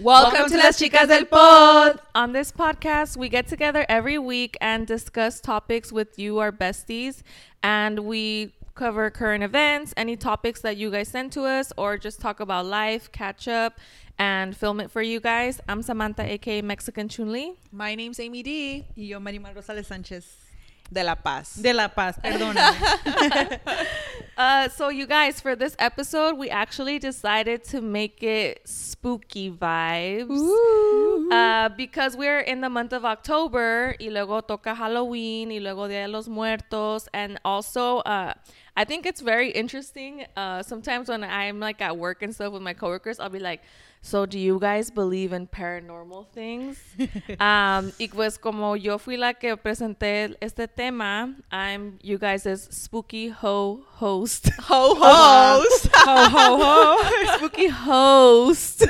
Welcome, to Las Chicas del Pod. On this podcast, we get together every week and discuss topics with you, our besties, and we cover current events, any topics that you guys send to us, or just talk about life, catch up, and film it for you guys. I'm Samantha, aka Mexican Chun Chunli. My name's Amy D. Y yo, Marimar Rosales Sánchez. De La Paz. De La Paz, perdóname. Uh, so you guys, for this episode, we actually decided to make it spooky vibes. Uh, because we're in the month of October, y luego toca Halloween, y luego Dia de los Muertos, and also, uh, I think it's very interesting. Uh, sometimes when I'm like at work and stuff with my coworkers, I'll be like, "So, do you guys believe in paranormal things?" um, y pues como yo fui la que presenté este tema, I'm you guys' spooky ho host. Ho host. ho ho ho spooky host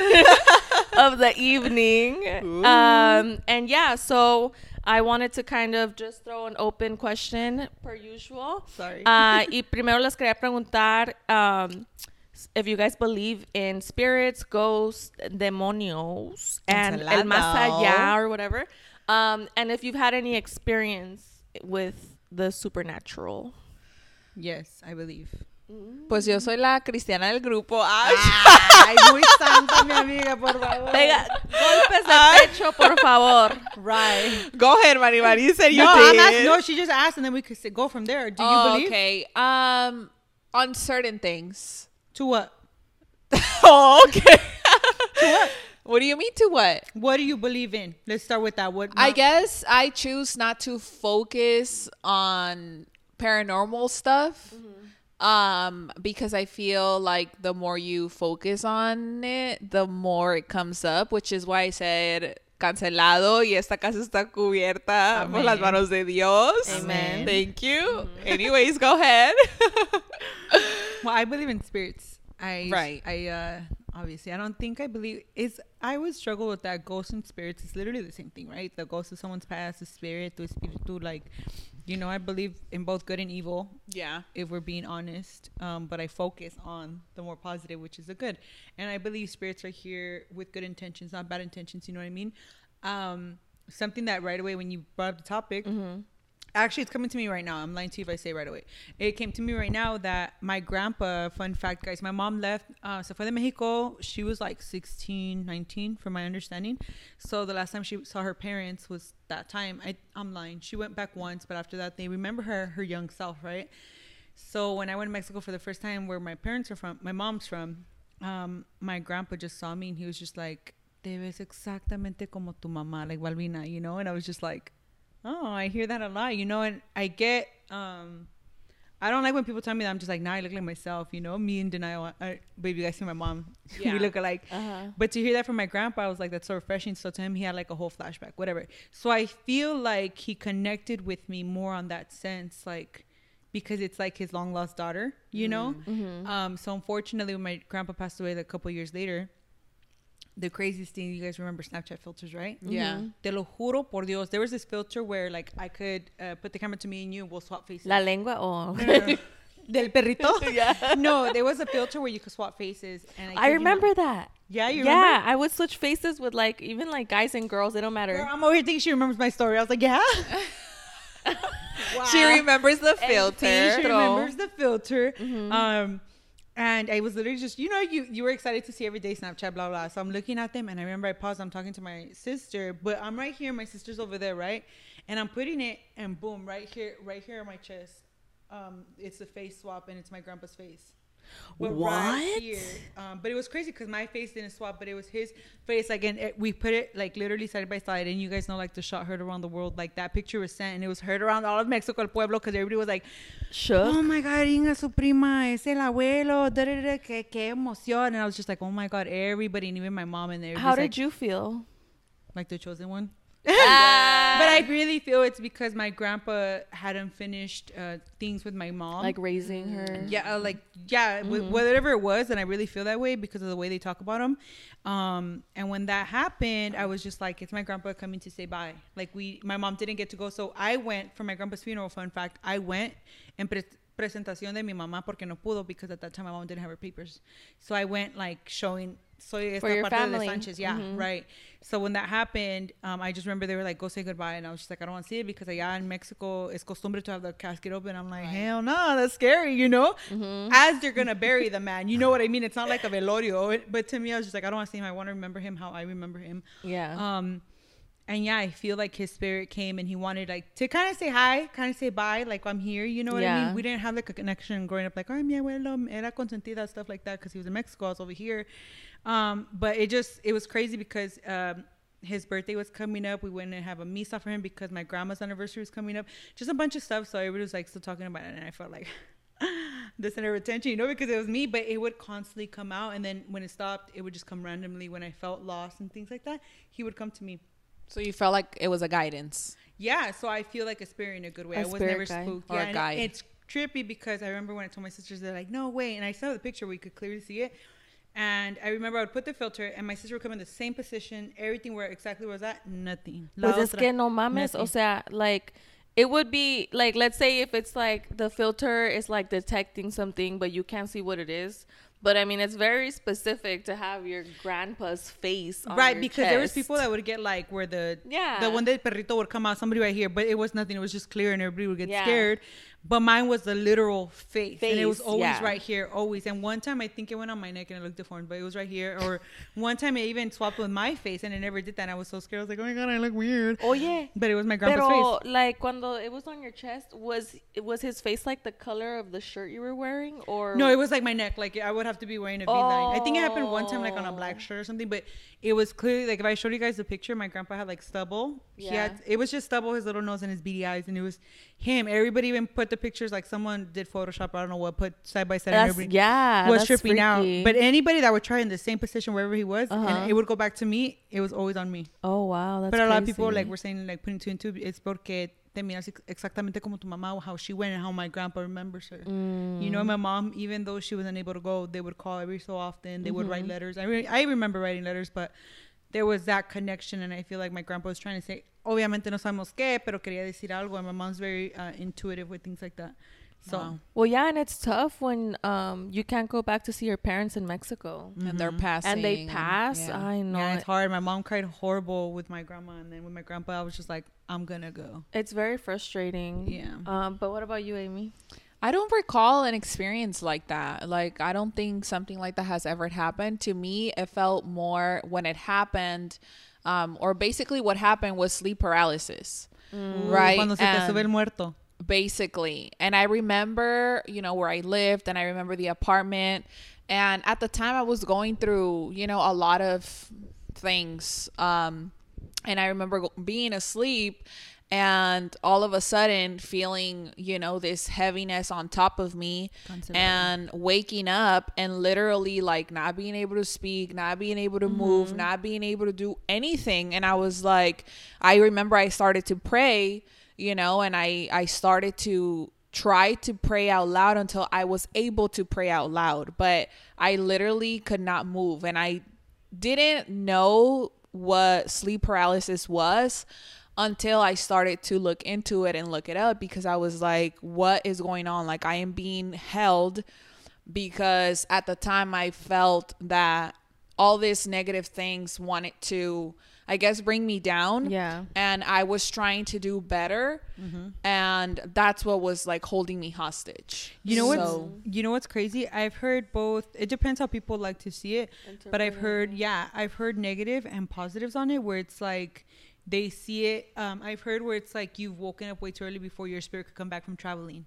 of the evening um and yeah so i wanted to kind of just throw an open question per usual Sorry. uh y primero les quería preguntar um if you guys believe in spirits ghosts demonios and el más allá or whatever um and if you've had any experience with the supernatural yes, I believe. Pues yo soy la cristiana del grupo. Ay. Ay, muy santa, mi amiga, por favor. Pega, golpes de Ay. pecho, por favor. Right. Go ahead, Marimar. You said you No, did. I'm asking, no, she just asked, and then we could say, go from there. Do you Oh, believe? Okay. Um, on certain things. To what? Oh, okay. To what What do you mean to what? What do you believe in? Let's start with that. What? I not- guess I choose not to focus on paranormal stuff. Um, because I feel like the more you focus on it, the more it comes up, which is why I said cancelado y esta casa está cubierta por las manos de Dios. Amen. Thank you. Anyways, go ahead. Well, I believe in spirits. I Right. I uh obviously I don't think I believe it's I always struggle with that ghosts and spirits. It's literally the same thing, right? The ghost of someone's past, the spirit, the espiritu, like you know, I believe in both good and evil. yeah. if we're being honest. Um, but I focus on the more positive, which is the good. And I believe spirits are here with good intentions, not bad intentions. You know what I mean? Um, something that right away when you brought up the topic, actually it's coming to me right now. I'm lying to you if I say right away. It came to me right now that my grandpa, fun fact, guys, my mom left, uh, se fue de Mexico. She was like 16, 19, from my understanding. So the last time she saw her parents was that time. I, I'm lying. She went back once, but after that, they remember her, her young self, right? So when I went to Mexico for the first time, where my parents are from, my mom's from, um, my grandpa just saw me and he was just like, "Te ves exactamente como tu mamá, like Balbina," you know. And I was just like, "Oh, I hear that a lot, you know." And I get, um, I don't like when people tell me that I'm just like, "Now I look like myself," you know. Me in denial. I, baby, you guys see my mom. Yeah. we look alike. Uh-huh. But to hear that from my grandpa, I was like, that's so refreshing. So to him, he had like a whole flashback, whatever. So I feel like he connected with me more on that sense, like because it's like his long lost daughter, you know. Um, so unfortunately, when my grandpa passed away like, a couple years later, the craziest thing you guys remember Snapchat filters, right? Yeah. Te lo juro por Dios. There was this filter where like I could uh, put the camera to me and you, and we'll swap faces. La lengua o... Del perrito. Yeah. No, there was a filter where you could swap faces, and I kid you remember that. Yeah, you yeah, remember? I would switch faces with like even like guys and girls. It don't matter. Girl, I'm over here thinking she remembers my story. I was like, yeah. She remembers the See, filter. she remembers the filter. Um, and I was literally just, you know, you you were excited to see everyday Snapchat, blah blah. So I'm looking at them, and I remember I paused. I'm talking to my sister, but I'm right here. My sister's over there, right? And I'm putting it, and boom, right here, right here on my chest. Um, it's a face swap, and it's my grandpa's face. But right What? here, um, but it was crazy because my face didn't swap, but it was his face. Like, and it, we put it like literally side by side, and you guys know like the shot heard around the world. Like that picture was sent, and it was heard around all of Mexico, el pueblo, because everybody was like, Shook. oh my god, Inga, su prima, es el abuelo, da, da, da, que, que emoción. And I was just like, oh my god, everybody, and even my mom in there. How did like, you feel? like the chosen one? Ah. But I really feel it's because my grandpa hadn't finished uh, things with my mom. like raising her. yeah, uh, like yeah, wh- whatever it was, and I really feel that way because of the way they talk about him. Um, and when that happened, I was just like, it's my grandpa coming to say bye. Like we, my mom didn't get to go, so I went for my grandpa's funeral. Fun fact, I went and pre- presentación de mi mamá porque no pudo because at that time my mom didn't have her papers. So I went like showing soy For esta your parte de family. Sanchez. Yeah, Mhm. right. So when that happened, um, I just remember they were like, "Go say goodbye," and I was just like, "I don't want to see it because allá in Mexico it's costumbre to have the casket open." I'm like, "Hell no, that's scary," you know. Mm-hmm. As they're gonna bury the man, you know what I mean? It's not like a velorio, It- but to me, I was just like, I don't want to see him. I want to remember him how I remember him. Yeah. Um, and yeah, I feel like his spirit came and he wanted like to kind of say hi, kind of say bye, like I'm here. You know what I mean? We didn't have like a connection growing up, like oh mi abuelo era consentida stuff like that because he was in Mexico, I was over here. Um, but it just it was crazy because um, his birthday was coming up. We went and have a misa for him because my grandma's anniversary was coming up. Just a bunch of stuff. So everybody was like still talking about it, and I felt like. the center of attention, you know, because it was me, but it would constantly come out. And then when it stopped, it would just come randomly when I felt lost and things like that. He would come to me. So you felt like it was a guidance. Yeah, so I feel like a spirit in a good way. A I was never guide. spooked. Or yeah, a guide. it's trippy because I remember when I told my sisters, they're like, "No way!" And I saw the picture where you could clearly see it. And I remember I would put the filter, and my sister would come in the same position, everything where exactly where was that, nothing. La Pues es otra, que no mames, o sea, like it would be like let's say if it's like the filter is like detecting something but you can't see what it is. But I mean it's very specific to have your grandpa's face on right because there was people that would get like where the Yeah. the one that perrito would come out somebody right here but it was nothing it was just clear and everybody would get Yeah. scared but mine was the literal face, and it was always yeah. right here always and one time i think it went on my neck and it looked deformed but it was right here or one time it even swapped with my face and it never did that and i was so scared i was like oh my god i look weird Oh yeah. but it was my grandpa's pero face like cuando it was on your chest was was his face like the color of the shirt you were wearing or no, it was like my neck. Like I would have to be wearing a V line. I think it happened one time, like on a black Oh. shirt or something. But it was clearly like if I showed you guys the picture, my grandpa had like stubble. He Yeah. had it was just stubble, his little nose and his beady eyes, and it was him. Everybody even put the pictures like someone did Photoshop. I don't know what put side by side. and that's yeah was that's tripping out. But anybody that would try in the same position wherever he was, Uh-huh. and it would go back to me. It was always on me. oh wow that's but a lot of people like were saying like putting two and two. It's porque te miras ex- exactamente como tu mamá, how she went and how my grandpa remembers her. You know, Mm. my mom, even though she was unable to go, they would call every so often. They would Mm-hmm. write letters. I re- I remember writing letters, but there was that connection, and I feel like my grandpa was trying to say, obviamente no sabemos qué, pero quería decir algo. And my mom's very uh, intuitive with things like that. So Wow. Well, yeah, and it's tough when um you can't go back to see your parents in Mexico And they're passing. and they pass. yeah. I know yeah, it- it's hard. My mom cried horrible with my grandma, and then with my grandpa, I was just like, I'm gonna go. it's very frustrating. Yeah. Um, but what about you, Amy? I don't recall an experience like that. Like, I don't think something like that has ever happened. To me, it felt more when it happened, um, or basically what happened was sleep paralysis. Right. Cuando se te sube el muerto. basically. And I remember, you know, where I lived and I remember the apartment. And at the time I was going through, you know, a lot of things. Um, and I remember being asleep and all of a sudden feeling, you know, this heaviness on top of me and waking up and literally like not being able to speak, not being able to move, mm-hmm. not being able to do anything. And I was like, I remember I started to pray you know and i i started to try to pray out loud until i was able to pray out loud but i literally could not move. And i didn't know what sleep paralysis was until i started to look into it and look it up because i was like what is going on like i am being held because at the time I felt that all these negative things wanted to I guess bring me down. Yeah. And I was trying to do better. Mm-hmm. And that's what was like holding me hostage. You know what's So- you know what's crazy? I've heard both. It depends how people like to see it, but I've heard yeah, I've heard negative and positives on it where it's like they see it. Um, I've heard where it's like you've woken up way too early before your spirit could come back from traveling,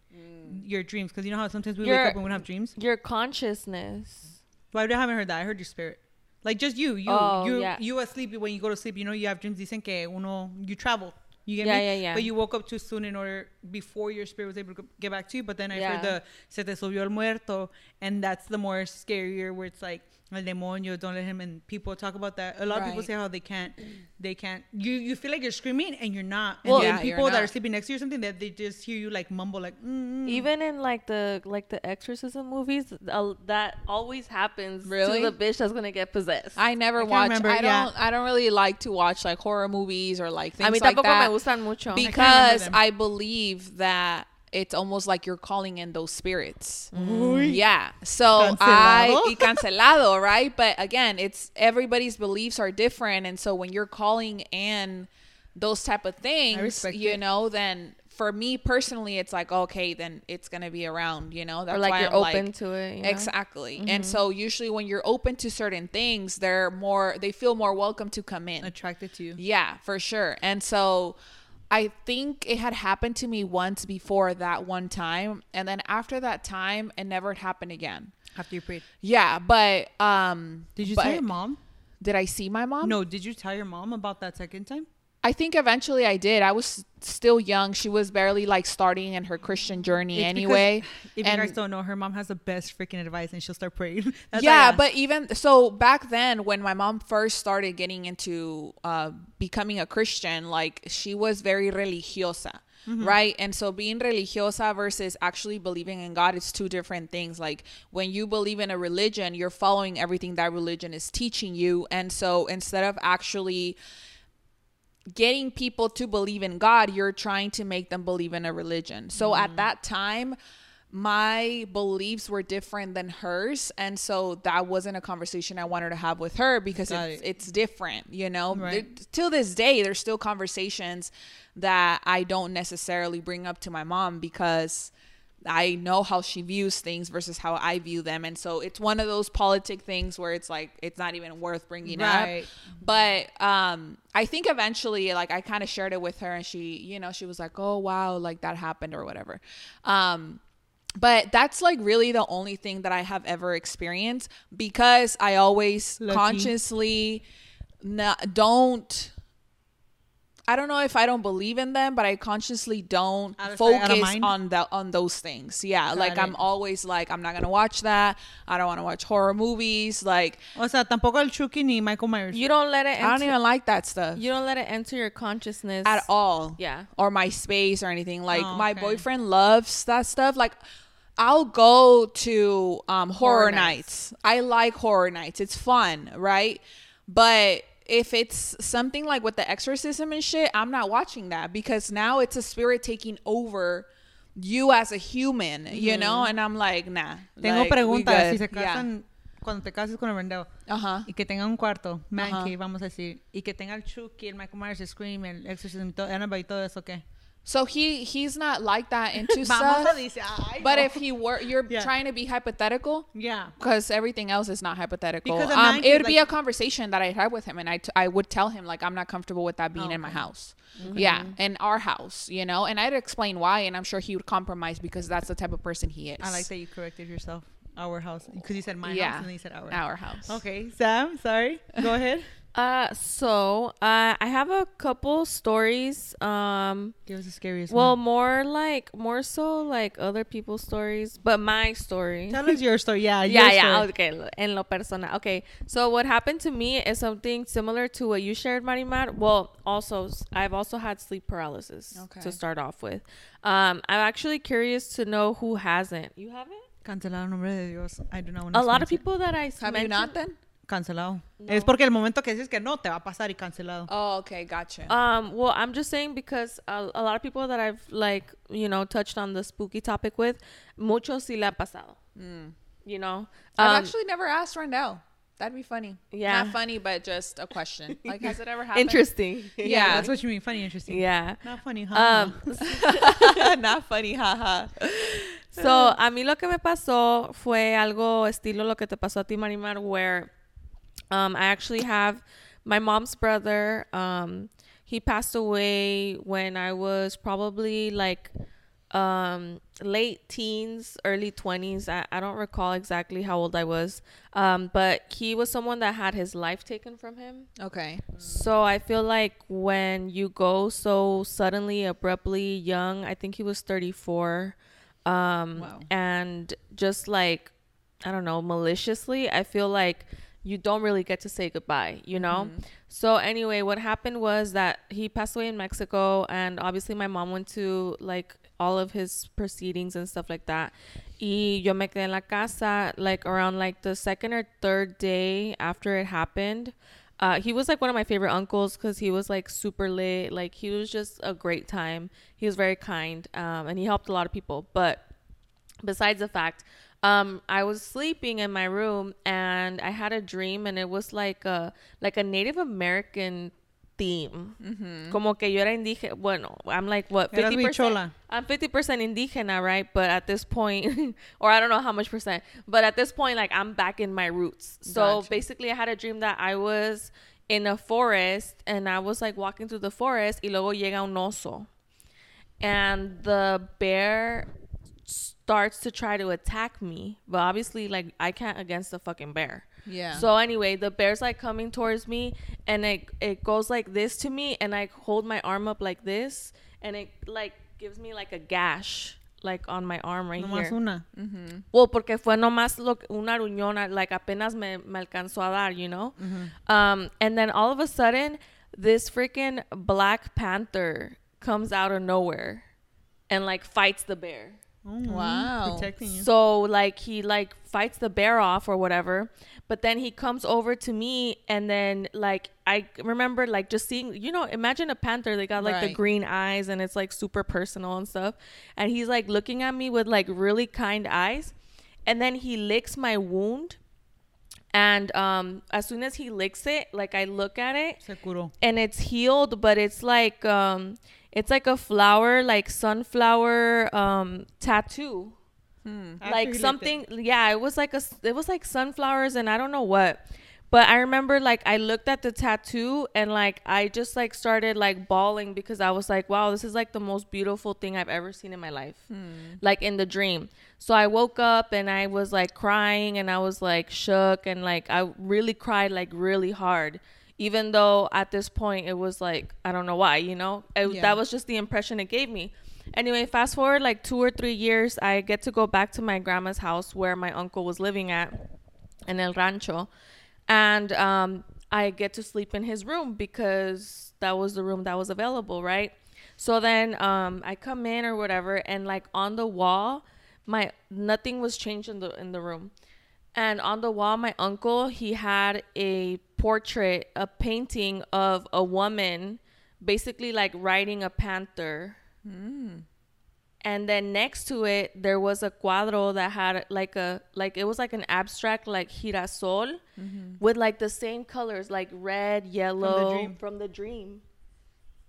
your dreams. Because you know how sometimes we Your- wake up and we don't have dreams. Your consciousness. Well, I haven't heard that. I heard your spirit. Like just you, you, Oh, you, yeah. you asleep when you go to sleep. You know you have dreams. Dicen que uno you travel. You get Yeah, me? yeah, yeah. But you woke up too soon in order before your spirit was able to get back to you. But then I Yeah. heard the se te subió el muerto, and that's the more scarier where it's like el demonio. Don't let him. And people talk about that. A lot of people say how they can't, they can't. You you feel like you're screaming and you're not. And Well, then yeah, people that are sleeping next to you or something that they just hear you like mumble like. Mm. Even in like the like the exorcism movies, uh, that always happens Really? to the bitch that's gonna get possessed. I never I watch remember, I don't yeah. I don't really like to watch like horror movies or like things a mí like tampoco that. me gustan mucho. because them. I believe that it's almost like you're calling in those spirits. Yeah. So Cancelado. I cancelado, right? But again, it's everybody's beliefs are different, and so when you're calling in those type of things, you it. know, then for me personally, it's like okay, then it's gonna be around, you know. That's or like why you're I'm open to it. You know? Exactly. And mm-hmm. so usually when you're open to certain things, they're more they feel more welcome to come in. Attracted to you. Yeah, for sure. And so I think it had happened to me once before that one time and then after that time it never happened again. After you prayed. Yeah, but um Did you but tell your mom? Did I see my mom? No, did you tell your mom about that second time? I think eventually I did. I was still young. She was barely like starting in her Christian journey It's anyway. If and you guys don't know, her mom has the best freaking advice and she'll start praying. That's yeah, why I asked. but even so, back then when my mom first started getting into uh, becoming a Christian, like she was very religiosa, right? And so being religiosa versus actually believing in God is two different things. Like when you believe in a religion, you're following everything that religion is teaching you, and so instead of actually getting people to believe in God, you're trying to make them believe in a religion. So Mm. at that time, my beliefs were different than hers and so that wasn't a conversation i wanted to have with her because it's, it. it's different you know Right. There- till this day there's still conversations that i don't necessarily bring up to my mom because I know how she views things versus how I view them. And so it's one of those politic things where it's like it's not even worth bringing Right. up. But um I think eventually like I kind of shared it with her and she, you know, she was like, "Oh, wow, like that happened or whatever." Um but that's like really the only thing that I have ever experienced because I always Lucky. consciously not, don't I don't know if I don't believe in them, but I consciously don't Out of sight, out of focus on the on those things. Yeah, like it. I'm always like I'm not gonna watch that. I don't want to watch horror movies. Like O sea, tampoco el Chucky ni Michael Myers. You don't let it. Enter, I don't even like that stuff You don't let it enter your consciousness at all. Yeah. or my space or anything. Like Oh, my boyfriend loves that stuff. Like I'll go to um, horror, Horror nights. I like horror nights. It's fun, right? But if it's something like with the exorcism and shit, I'm not watching that because now it's a spirit taking over you as a human, you mm-hmm. know? And I'm like, nah. Tengo like, preguntas. Si se casan, cuando te cases con el vendedor, Ajá. y que tenga un cuarto, man uh-huh. Ajá. cave, vamos a decir, y que tenga el Chucky, el Michael Myers, el Scream, el Exorcism, y todo, Annabelle y todo eso, ¿qué? So he he's not like that into stuff. But if he were, you're Yeah. trying to be hypothetical. Yeah. because everything else is not hypothetical. Um, it would can, be a conversation that I had with him, and I, t- I would tell him like I'm not comfortable with that being in my Okay. house. Yeah, in our house, you know, and I'd explain why, and I'm sure he would compromise because that's the type of person he is. I like that you corrected yourself. Our house. Because you said my Yeah. house and then you said our. our house. Okay, Sam, sorry. Go ahead. Uh, so uh, I have a couple stories. Um, Give us the scariest well, one. more like more so like other people's stories, but my story. Tell us your story. Yeah, yeah, yeah. story. Okay, en lo personal. Okay, so what happened to me is something similar to what you shared, Marimar. Well, also I've also had sleep paralysis Okay. to start off with. Um, I'm actually curious to know who hasn't. You haven't? Cancelado nombre de Dios. I do not want A lot of people that I Have you not then? Cancelado. Es porque el momento que dices que no, te va a pasar y cancelado. Oh, okay, gotcha. Um, well, I'm just saying because a, a lot of people that I've like, you know, touched on the spooky topic with, mucho sí le ha pasado. You know, I've Um, actually never asked Randall. That'd be funny. Yeah. not funny, but just a question. Like, has it ever happened? interesting. Yeah. That's what you mean. Funny, interesting. yeah. Not funny, huh? Um, not funny, haha. so a mí lo que me pasó fue algo estilo lo que te pasó a ti, Marimar, where um, I actually have my mom's brother. Um, he passed away when I was probably like um late teens early 20s I, I don't recall exactly how old i was um but he was someone that had his life taken from him Okay. so I feel like when you go so suddenly, abruptly young, I think he was 34, um, Wow. and just like I don't know, maliciously, I feel like you don't really get to say goodbye, you know. So anyway, what happened was that he passed away in Mexico, and obviously my mom went to like all of his proceedings and stuff like that. Y yo me quedé en la casa like around like the second or third day after it happened. Uh, he was like one of my favorite uncles because he was like super lit. Like he was just a great time. He was very kind, um, and he helped a lot of people. But besides the fact, um, I was sleeping in my room and I had a dream, and it was like a like a Native American theme. Como que yo era indígena. Bueno, I'm like what fifty percent. I'm fifty percent indígena, right? But at this point, or I don't know how much percent, but at this point, like I'm back in my roots. So Gotcha. basically, I had a dream that I was in a forest and I was like walking through the forest, y luego llega un oso, and the bear starts to try to attack me, but obviously, like I can't against the fucking bear. Yeah. So anyway, the bear's like coming towards me, and it it goes like this to me, and I hold my arm up like this, and it like gives me like a gash like on my arm right Nomás here. una. Well, porque fue nomás lo, una ruñona, like apenas me, me alcanzó a dar, you know? Um, and then all of a sudden, this freaking Black Panther comes out of nowhere and like fights the bear. Oh, Wow. Protecting you. So like he like fights the bear off or whatever, but then he comes over to me and then like I remember like just seeing you know imagine a panther they got like the green eyes and it's like super personal and stuff. And he's like looking at me with like really kind eyes. And then he licks my wound. And um as soon as he licks it like I look at it and it's healed but it's like um it's like a flower like sunflower um tattoo. After he like licked something yeah it was like a it was like sunflowers and i don't know what. But i remember like i looked at the tattoo and like i just like started like bawling because i was like wow this is like the most beautiful thing i've ever seen in my life. Like in the dream. So i woke up and i was like crying and i was like shook and like i really cried like really hard even though at this point it was like i don't know why you know It- Yeah. that was just the impression it gave me Anyway, fast forward like two or three years, I get to go back to my grandma's house where my uncle was living at in El Rancho. And um, I get to sleep in his room because that was the room that was available, right? So then um, I come in or whatever, and like on the wall, my nothing was changed in the in the room. And on the wall, my uncle he had a portrait, a painting of a woman, basically like riding a panther. And then next to it, there was a cuadro that had like a like it was like an abstract like girasol mm-hmm. with like the same colors like red, yellow dream. from the dream.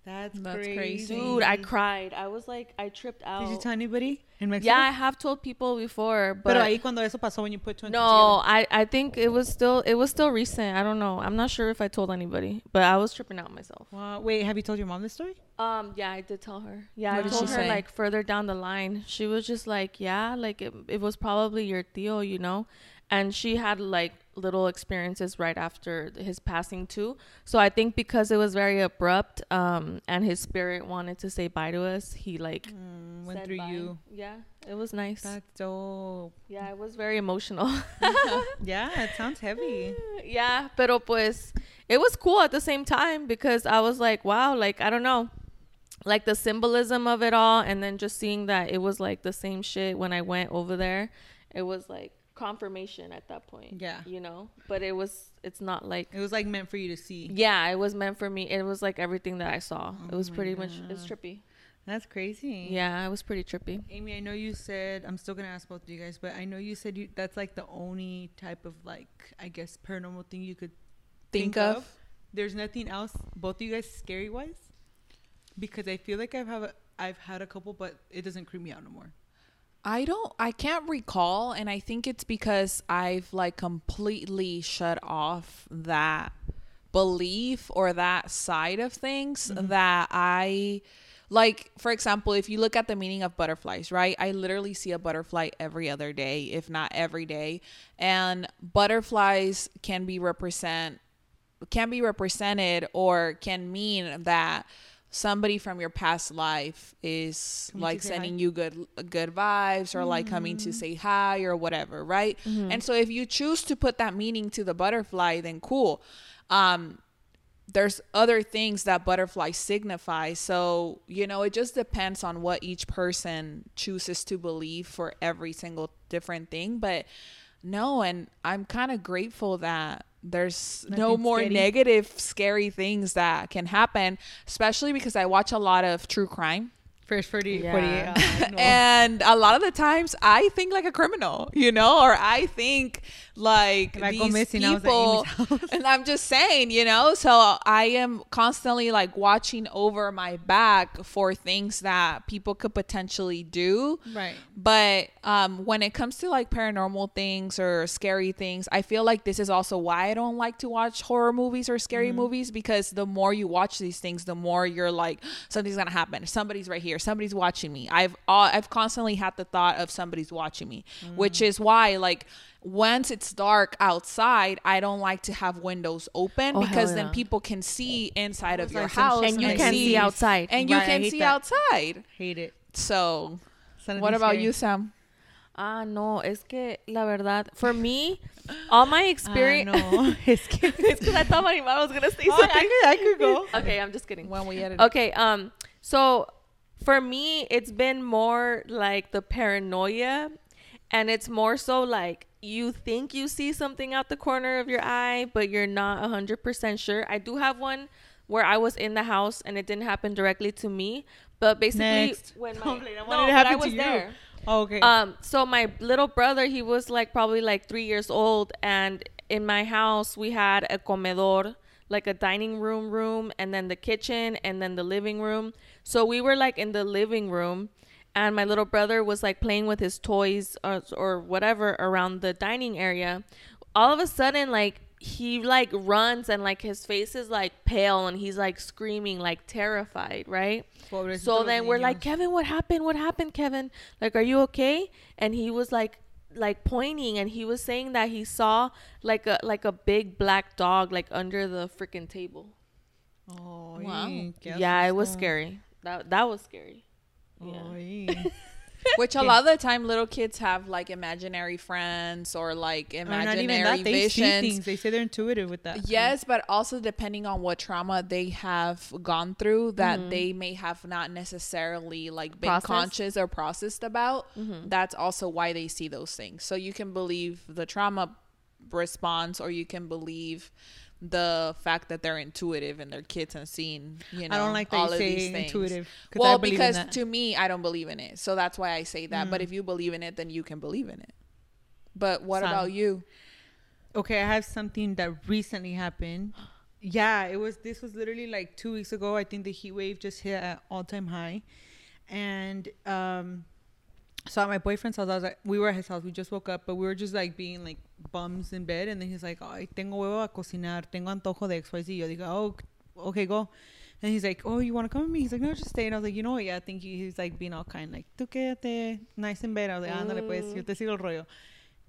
That's, That's crazy. crazy. Dude, I cried. I was like, I tripped out. Did you tell anybody in Mexico? yeah, I have told people before, but Pero ahí cuando eso pasó, when you put two and no, I I think it was still it was still recent. I don't know. I'm not sure if I told anybody, but I was tripping out myself. together. Wow. Wait, have you told your mom this story? Um, yeah, I did tell her. Yeah, What I told her say? like further down the line. She was just like, yeah, like it, it was probably your tío, you know, and she had like little experiences right after his passing too. So I think because it was very abrupt, um, and his spirit wanted to say bye to us, he like Mm, went through bye. you. Yeah, it was nice. That's dope. yeah, it was very emotional. Yeah, it sounds heavy. yeah, pero pues it was cool at the same time because I was like, wow, like I don't know, like the symbolism of it all, and then just seeing that it was like the same shit when I went over there, it was like confirmation at that point. Yeah. you know, but it was it's not like It was like meant for you to see. yeah, it was meant for me. It was like everything that I saw. it was Oh pretty much it's trippy. That's crazy. Yeah, it was pretty trippy. Amy, I know you said I'm still gonna ask both of you guys, but I know you said you that's like the only type of like I guess paranormal thing you could Think of. There's nothing else, both of you guys, scary wise, because I feel like I've have a, I've had a couple, but it doesn't creep me out no more. I don't I can't recall and I think it's because I've like completely shut off that belief or that side of things mm-hmm. that I like for example if you look at the meaning of butterflies right? I literally see a butterfly every other day if not every day. And butterflies can be represent can be represented or can mean that somebody from your past life is Coming like say hi. sending you good good vibes or like coming to say hi or whatever right? And so if you choose to put that meaning to the butterfly then cool. Um there's other things that butterfly signify. So you know it just depends on what each person chooses to believe for every single different thing. But no and i'm kind of grateful that there's no more scary. negative scary things that can happen especially because i watch a lot of true crime First 40, Yeah. 48 uh, no. and a lot of the times I think like a criminal, you know, or I think like If I go these missing, I was at people. Amy's house. and I'm just saying, you know, so I am constantly like watching over my back for things that people could potentially do. Right. But um, when it comes to like paranormal things or scary things, I feel like this is also why I don't like to watch horror movies or scary movies because the more you watch these things, the more you're like something's gonna happen. Somebody's right here. Somebody's watching me. I've uh, I've constantly had the thought of somebody's watching me, which is why like. Once it's dark outside, I don't like to have windows open Oh, because hell then people can see inside of your like house And you I can see outside. and you Right, I can see that. outside. Hate it. So, Something what about scary. you, Sam? Ah, no, es que la verdad, for me, all my experience. Ah, no. es que it's because I thought Marimar was gonna say Oh, something. I could, I could go. okay, I'm just kidding. When we edit. Okay, um, so for me, it's been more like the paranoia, and it's more so like you think you see something out the corner of your eye, but you're not hundred percent sure. I do have one where I was in the house and it didn't happen directly to me, but basically Next. when my no, it to but happen I to was there. Oh, okay. Um, so my little brother, he was like probably like three years old, and in my house we had a comedor, like a dining room room, and then the kitchen, and then the living room. So we were like in the living room, and my little brother was like playing with his toys uh, or, or whatever around the dining area. All of a sudden, like he like runs and like his face is like pale and he's like screaming like terrified, right? Pobrecitos So then we're like. Kevin, what happened? What happened, Kevin? Like, are you okay? And he was like, like pointing, and he was saying that he saw like a like a big black dog like under the freaking table. Oh, Wow. yeah, it was scary. That that was scary. Yeah. Which a lot of the time, little kids have like imaginary friends or like Or imaginary not even that. They see things. They say they're intuitive with that. Yes, but also depending on what trauma they have gone through that mm-hmm. they may have not necessarily like been Processed. conscious or processed about. Mm-hmm. That's also why they see those things. So you can believe the trauma response or you can believe the fact that they're intuitive and their kids and seeing, you know, I don't like that all you of say these things. intuitive. I Well, in because that. to me, I don't believe in it. So that's why I say that. But if you believe in it, then you can believe in it. But what Sam. about you? Okay, I have something that recently happened. Yeah, it was. This was literally like two weeks ago. I think the heat wave just hit at all time high, and um, so at my boyfriend's house, I was like, we were at his house. We just woke up, but we were just like being like bums in bed, and then he's like, "Ay, tengo huevo a cocinar, tengo antojo de X Y Z." Yo digo, "Oh, okay, go." And he's like, "Oh, you want to come with me?" He's like, "No, just stay." And I was like, "You know what? Yeah, thank you." He's like being all kind, like, "Tú quédate, nice in bed." I was like, "Ándale pues, yo te sigo el rollo."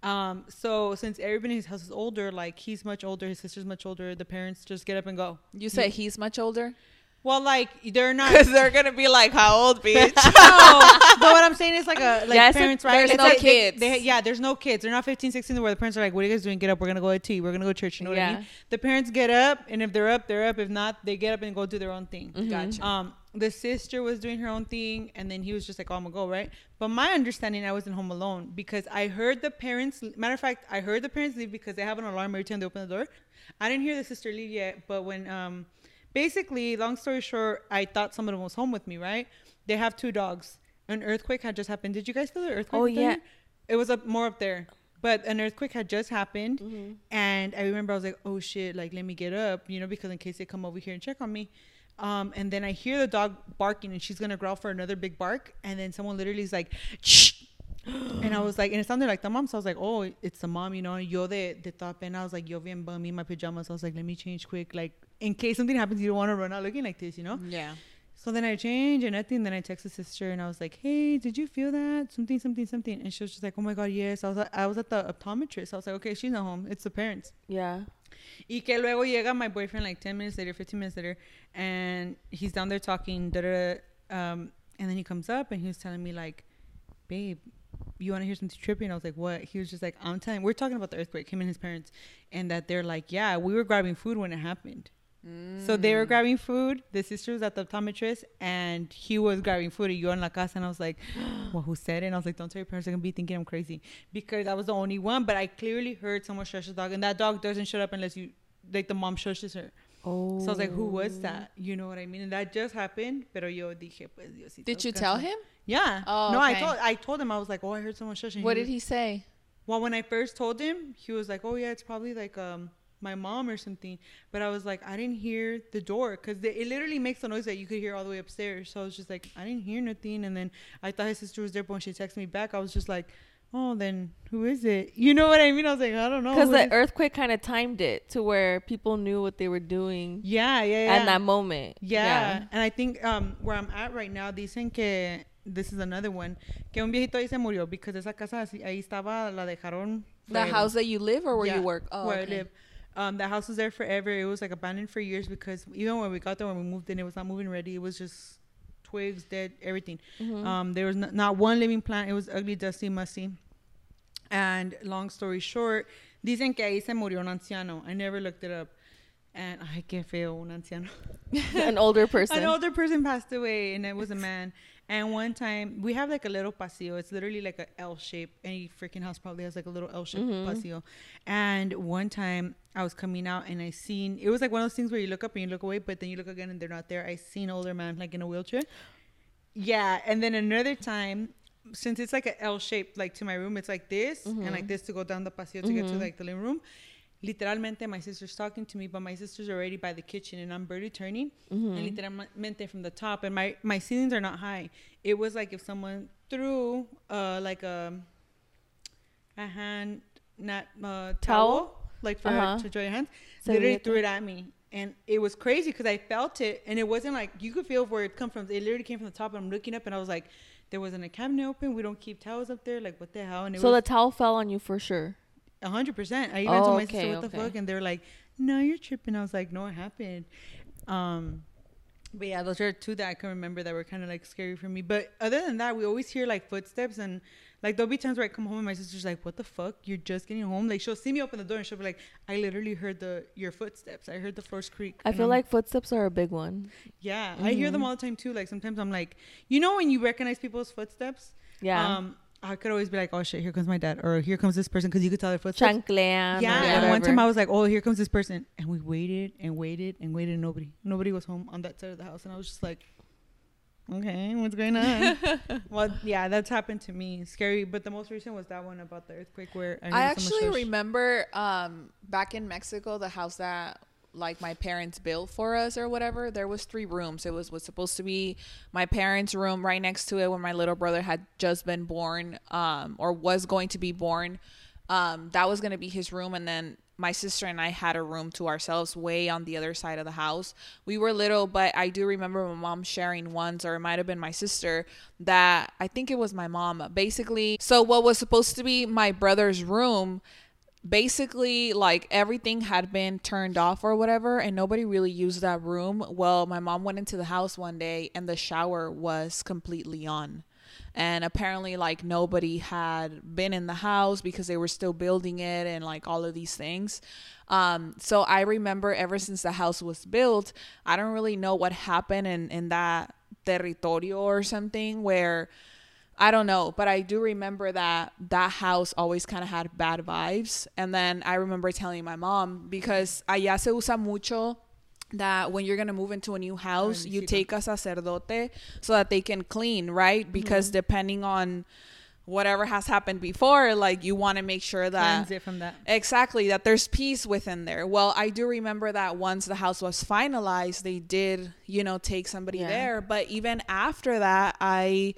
Um, so since everybody in his house is older, like he's much older, his sister's much older, the parents just get up and go. You said he's much older? Well, like they're not. Because they're gonna be like, "How old, bitch?" no, but what I'm saying is like a like Yeah, it's a- parents, right? there's It's no like they- kids. They, yeah, there's no kids. They're not 15, 16 where the parents are like, "What are you guys doing? Get up. We're gonna go to tea. We're gonna go to church." You know what I mean? The parents get up, and if they're up, they're up. If not, they get up and go do their own thing. Gotcha. Um, the sister was doing her own thing, and then he was just like, oh, "I'm gonna go," right? But my understanding, I wasn't home alone because I heard the parents. Matter of fact, I heard the parents leave because they have an alarm every time they open the door. I didn't hear the sister leave yet, but when um, basically, long story short, I thought someone was home with me, right? They have two dogs. An earthquake had just happened. Did you guys feel the earthquake? Oh, there? yeah. It was up more up there. But an earthquake had just happened. Mm-hmm. And I remember I was like, oh shit, like let me get up, you know, because in case they come over here and check on me. Um, and then I hear the dog barking and she's gonna growl for another big bark. And then someone literally is like, shh. And I was like, and it sounded like the mom. So I was like, oh, it's the mom, you know. Yo de, de top. And I was like, yo bien bummy in my pajamas. I was like, let me change quick. Like, in case something happens, you don't want to run out looking like this, you know? Yeah. So then I changed and nothing. Then I texted sister and I was like, "Hey, did you feel that? Something, something, something." And she was just like, "Oh my god, yes." I was I was at the optometrist. I was like, "Okay, she's not home. It's the parents." Yeah. Y que luego llega my boyfriend like ten minutes later, fifteen minutes later, and he's down there talking. Da, da, da, um, and then he comes up and he was telling me like, "Babe, you want to hear something trippy?" And I was like, "What?" He was just like, "I'm telling. We're talking about the earthquake, him and his parents, and that they're like, yeah, we were grabbing food when it happened." So they Mm. were grabbing food. The sister was at the optometrist, and he was grabbing food. And you in la casa, and I was like, "Well, who said it?" And I was like, "Don't tell your parents; they're gonna be thinking I'm crazy." Because I was the only one, but I clearly heard someone shush the dog, and that dog doesn't shut up unless you, like, the mom shushes her. Oh. So I was like, "Who was that?" You know what I mean? And that just happened. Pero yo dije, pues, Diosito. Did you tell him? Yeah. Oh, no, I told I told him I was like, "Oh, I heard someone shushing." What He did he say? well, when I first told him, he was like, "Oh yeah, it's probably like um my mom or something." But I was like, I didn't hear the door because it literally makes the noise that you could hear all the way upstairs. So I was just like, I didn't hear nothing. And then I thought his sister was there, but when she texted me back, I was just like, Oh, then who is it? You know what I mean? I was like, I don't know. Because the earthquake kind of timed it to where people knew what they were doing yeah, yeah, yeah. at that moment. Yeah. and I think um, where I'm at right now, dicen que this is another one, que un viejito ahí se murió because esa casa ahí estaba, la dejaron. The forever. house that you live or where Yeah, you work? Oh, where okay. I live. Um, the house was there forever. It was like abandoned for years because even when we got there, when we moved in, it was not moving ready. It was just twigs, dead, everything. Mm-hmm. Um, there was not, not one living plant. It was ugly, dusty, musty. And long story short, dicen que ahí se murió un anciano. I never looked it up. And ay, qué feo, un anciano. An older person. An older person passed away, and it was a man. And one time, we have like a little pasillo. It's literally like a L shape. Any freaking house probably has like a little L shaped mm-hmm. pasillo. And one time, I was coming out and I seen it was like one of those things where you look up and you look away, but then you look again and they're not there. I seen an older man like in a wheelchair. Yeah, and then another time, since it's like an L shape, like to my room, it's like this and mm-hmm. like this to go down the pasillo to get to mm-hmm. like the living room. Literalmente, my sister's talking to me, but my sister's already by the kitchen and I'm barely turning. And literalmente from the top, and my my ceilings are not high. It was like if someone threw uh like a a hand not uh, towel, Towel? like for Uh-huh. to dry your hands. So literally threw it at me. And it was crazy because I felt it, and it wasn't like you could feel where it come from. It literally came from the top. And I'm looking up, and I was like, "There wasn't a cabinet open. We don't keep towels up there. Like, what the hell?" And it so the towel fell on you for sure. A hundred percent. I even Oh, told my okay, sister, "What the fuck?" And they're like, "No, you're tripping." I was like, "No, it happened." Um, but yeah, those are two that I can remember that were kind of like scary for me. But other than that, we always hear like footsteps and like there'll be times where I come home and my sister's like, "What the fuck? You're just getting home." Like she'll see me open the door and she'll be like, "I literally heard the your footsteps. I heard the floors creak." I feel I'm- like footsteps are a big one. yeah, I hear them all the time too. Like sometimes I'm like, you know, when you recognize people's footsteps. Yeah. Um, I could always be like, "Oh shit, here comes my dad," or "Here comes this person," because you could tell their footsteps. Chanclean. Yeah, and one time I was like, "Oh, here comes this person," and we waited and waited and waited. And nobody, nobody was home on that side of the house, and I was just like, "Okay, what's going on?" well, yeah, that's happened to me. Scary, but the most recent was that one about the earthquake where I, I actually remember um, back in Mexico, the house that like my parents built for us or whatever. There was three rooms. It was was supposed to be my parents' room right next to it when my little brother had just been born, um, or was going to be born. Um, that was going to be his room, and then my sister and I had a room to ourselves way on the other side of the house. We were little, but I do remember my mom sharing once, or it might have been my sister, that I think it was my mom. Basically, so what was supposed to be my brother's room basically like everything had been turned off or whatever and nobody really used that room. Well my mom went into the house one day and the shower was completely on. And apparently like nobody had been in the house because they were still building it and like all of these things. Um so i remember ever since the house was built i don't really know what happened in in that territorio or something where I don't know, but I do remember that that house always kind of had bad vibes. And then I remember telling my mom because allá se usa mucho that when you're gonna move into a new house, you take a sacerdote so that they can clean, right? Mm-hmm. Because depending on whatever has happened before, like you want to make sure that Cleanse it from that. Exactly, that there's peace within there. Well, I do remember that once the house was finalized, they did, you know, take somebody Yeah. there. But even after that, I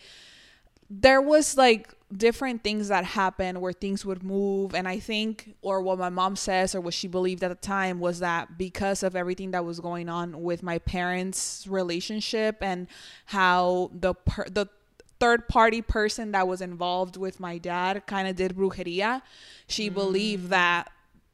there was like different things that happened where things would move and i think or what my mom says or what she believed at the time was that because of everything that was going on with my parents relationship and how the per- the third party person that was involved with my dad kind of did brujeria she believed mm. that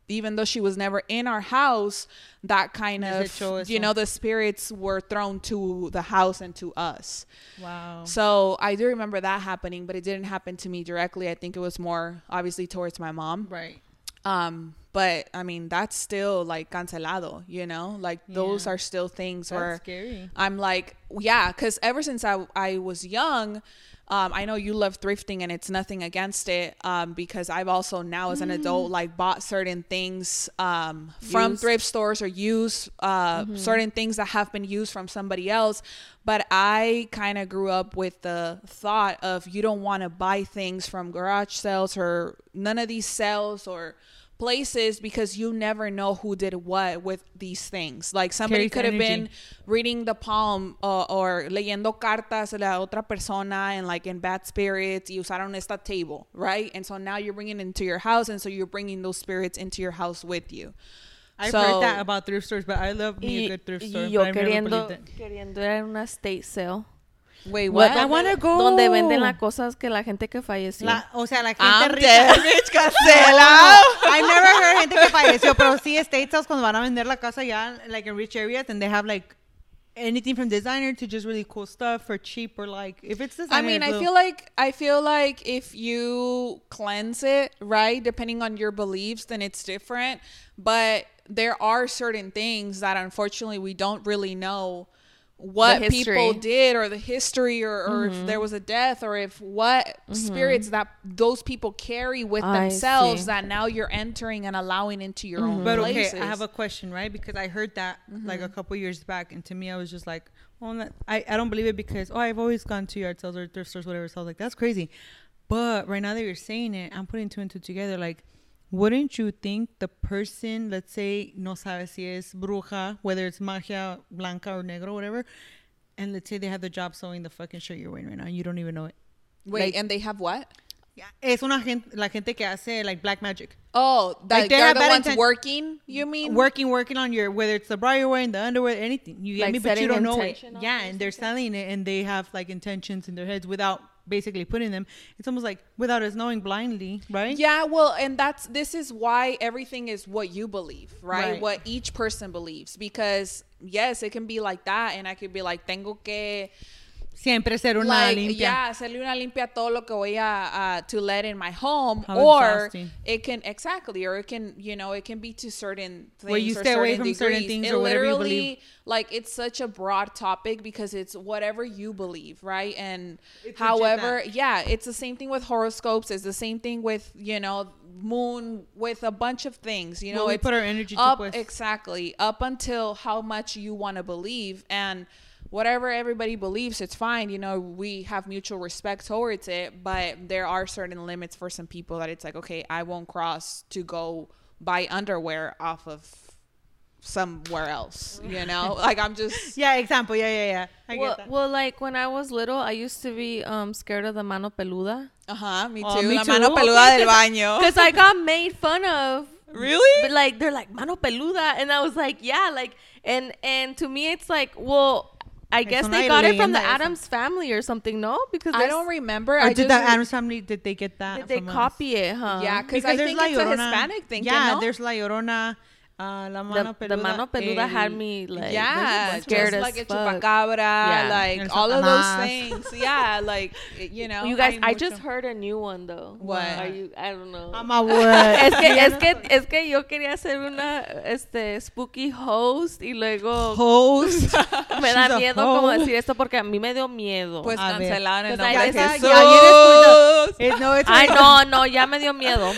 even though she was never in our house that kind of you know the spirits were thrown to the house and to us Wow. so I do remember that happening, but it didn't happen to me directly. I think it was more obviously towards my mom. Right. Um, but I mean that's still like cancelado, you know? Like those are still things That's where scary. I'm like, yeah, because ever since I I was young, um, I know you love thrifting and it's nothing against it. Um, because I've also now as an adult like bought certain things um from Used. thrift stores or used uh certain things that have been used from somebody else. But I kind of grew up with the thought of you don't want to buy things from garage sales or none of these sales or places because you never know who did what with these things. Like somebody Carries could have been reading the palm uh, or leyendo cartas de la otra persona and like in bad spirits y usaron esta table, right? And so now you're bringing it into your house and so you're bringing those spirits into your house with you. I've So- heard that about thrift stores, but I love me a Y, good thrift store. yo I've never queriendo, believed queriendo ir a una state sale. Wait, What? what? I wanna go. Donde venden las cosas que la gente que falleció. La, o sea, la gente I'm rica. dead, bitch, cancela. I've never heard gente que falleció, pero sí estate sales cuando van a vender la casa ya, like in rich areas, and they have like anything from designer to just really cool stuff for cheap or like if it's designer. I mean, I feel like I feel like if you cleanse it, right, depending on your beliefs, then it's different. But there are certain things that unfortunately we don't really know what people did or the history or, or if mm-hmm. there was a death or if what mm-hmm. spirits that those people carry with I themselves see. that now you're entering and allowing into your own mm-hmm. But okay. I have a question, right? Because I heard that like a couple years back, and to me, I was just like, "Oh, that, I I don't believe it because oh, I've always gone to yard sales or thrift stores, whatever." So I was like, "That's crazy." But right now that you're saying it, I'm putting two and two together. Like, wouldn't you think the person, let's say, no sabe si es bruja, whether it's magia blanca or negro, whatever, and let's say they have the job sewing the fucking shirt you're wearing right now, and you don't even know it. Wait, like- and they have what? Yeah, es una gente, la gente que hace like black magic. Oh, that Like, they they're have the ones inten- working. You mean working, working on your whether it's the bra you're wearing, the underwear, anything. You get Like me, but you don't know it. Yeah, and they're selling it, and they have like intentions in their heads without basically putting them. It's almost like without us knowing blindly, right? Yeah, well, and that's this is why everything is what you believe, right? Right. What each person believes because yes, it can be like that and I could be like tengo que Siempre ser una like limpia. yeah, hacerle una limpia a todo lo que voy a uh, to let in my home How or exhausting. it can exactly or it can, you know, it can be to certain things Where you or stay away certain from certain things It or whatever you literally, believe. Like it's such a broad topic because it's whatever you believe, right? And It's however, yeah, it's the same thing with horoscopes. It's the same thing with you know moon with a bunch of things. You know, What we it's put our energy to, up pues. exactly up until how much you want to believe and whatever everybody believes it's fine you know we have mutual respect towards it but there are certain limits for some people that it's like okay i won't cross to go buy underwear off of somewhere else you know like i'm just Yeah, example. Yeah, yeah, yeah. I well, get that. well, like when I was little, I used to be um scared of the mano peluda uh-huh me too Oh, me la too. mano peluda del baño because I got made fun of. really But like they're like mano peluda, and I was like, yeah, like and and to me it's like, well, I guess they got it from the. Addams family or something, no? Because i don't remember or i did just the Addams family? Did they get that? Did they from us? copy it, huh? yeah because Because i there's think La it's a hispanic thing Yeah, no? there's La Llorona, uh, La Mano the, Peluda. the mano peluda had el- me like yeah, scared just as like a fuck. chupacabra, Yeah. like all of those things. Yeah, like you know. You guys, I mucho. just heard a new one though. What? Are you? I don't know. I'm a what? es que es que es que yo quería hacer una este spooky host y luego host. me da She's miedo como decir esto porque a mí me dio miedo. pues cancelaron el Pues nombre ya escuché- Eh, Ay no no ya me dio miedo.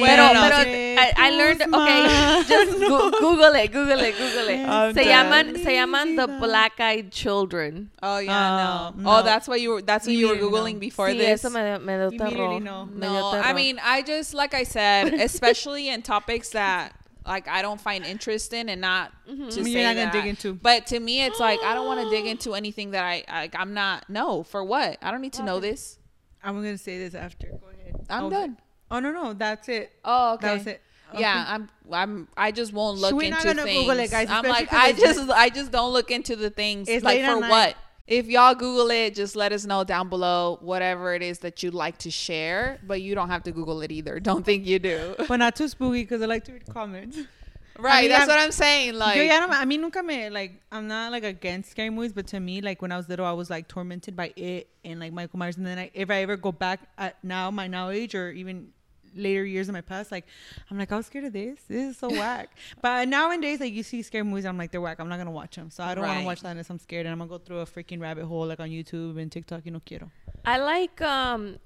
Pero Bueno, pero. I, I learned okay just go- Google it Google it Google it. I'm se dead. llaman se llaman the black eyed children. Oh yeah, oh, oh, no. no. Oh, that's what you were. That's what you were googling no. before sí, this. eso me me dio Immediately terror. no. Me dio no, I mean, I just like I said, especially in topics that like I don't find interest in, and not mm-hmm. to You're say not gonna that. dig into. But to me, it's like I don't want to dig into anything that I like. I'm not. No, for what? I don't need to know this. I'm gonna say this after. Go ahead. I'm Oh, done. Oh no no, that's it. Oh, okay. That was it. Yeah, I'm. I'm. I just won't look We're not into gonna things. Google it, guys, I'm like, I just, I just don't look into the things. It's like for what? If y'all Google it, just let us know down below whatever it is that you'd like to share. But you don't have to Google it either. Don't think you do. But not too spooky because I like to read comments. Right. mean, that's I'm- what I'm saying. Like, Yo ya no, me- a mí nunca me like I'm not like against scary movies, but to me like when I was little I was like tormented by it and like Michael Myers, and then I, if I ever go back at now my now age or even later years in my past, like I'm like I was scared of this. This is so whack. But nowadays, like you see scary movies, I'm like they're whack. I'm not gonna watch them. So I don't want to watch that unless I'm scared, and I'm gonna go through a freaking rabbit hole like on YouTube and TikTok. You know, quiero. I like um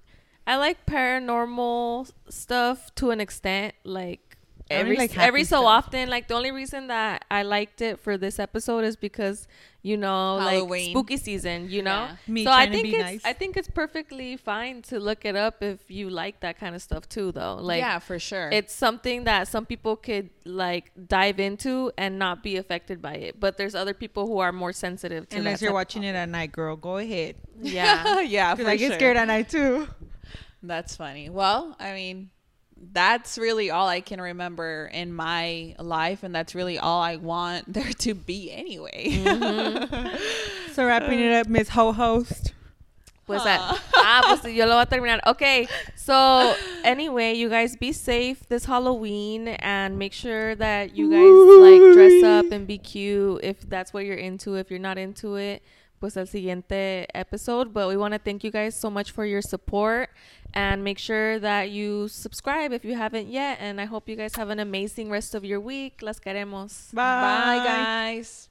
I like paranormal stuff to an extent like every like every so stuff. often like the only reason that I liked it for this episode is because you know like spooky season you know Yeah. Me so I trying to think be it's nice. I think it's perfectly fine to look it up if you like that kind of stuff too though like yeah, for sure. it's something that some people could like dive into and not be affected by it but there's other people who are more sensitive to it. Unless that you're watching it at night, girl, go ahead. yeah yeah, Because for I get sure. scared at night too. That's funny. Well, I mean, that's really all I can remember in my life, and that's really all I want there to be anyway. So wrapping it up, Miss Ho Host. Pues, ah, ah, pues yo lo voy a terminar. Okay, so anyway, you guys be safe this Halloween and make sure that you guys like dress up and be cute if that's what you're into. If you're not into it, pues el siguiente episode. But we want to thank you guys so much for your support and make sure that you subscribe if you haven't yet. And I hope you guys have an amazing rest of your week. Las queremos. Bye. Bye, guys.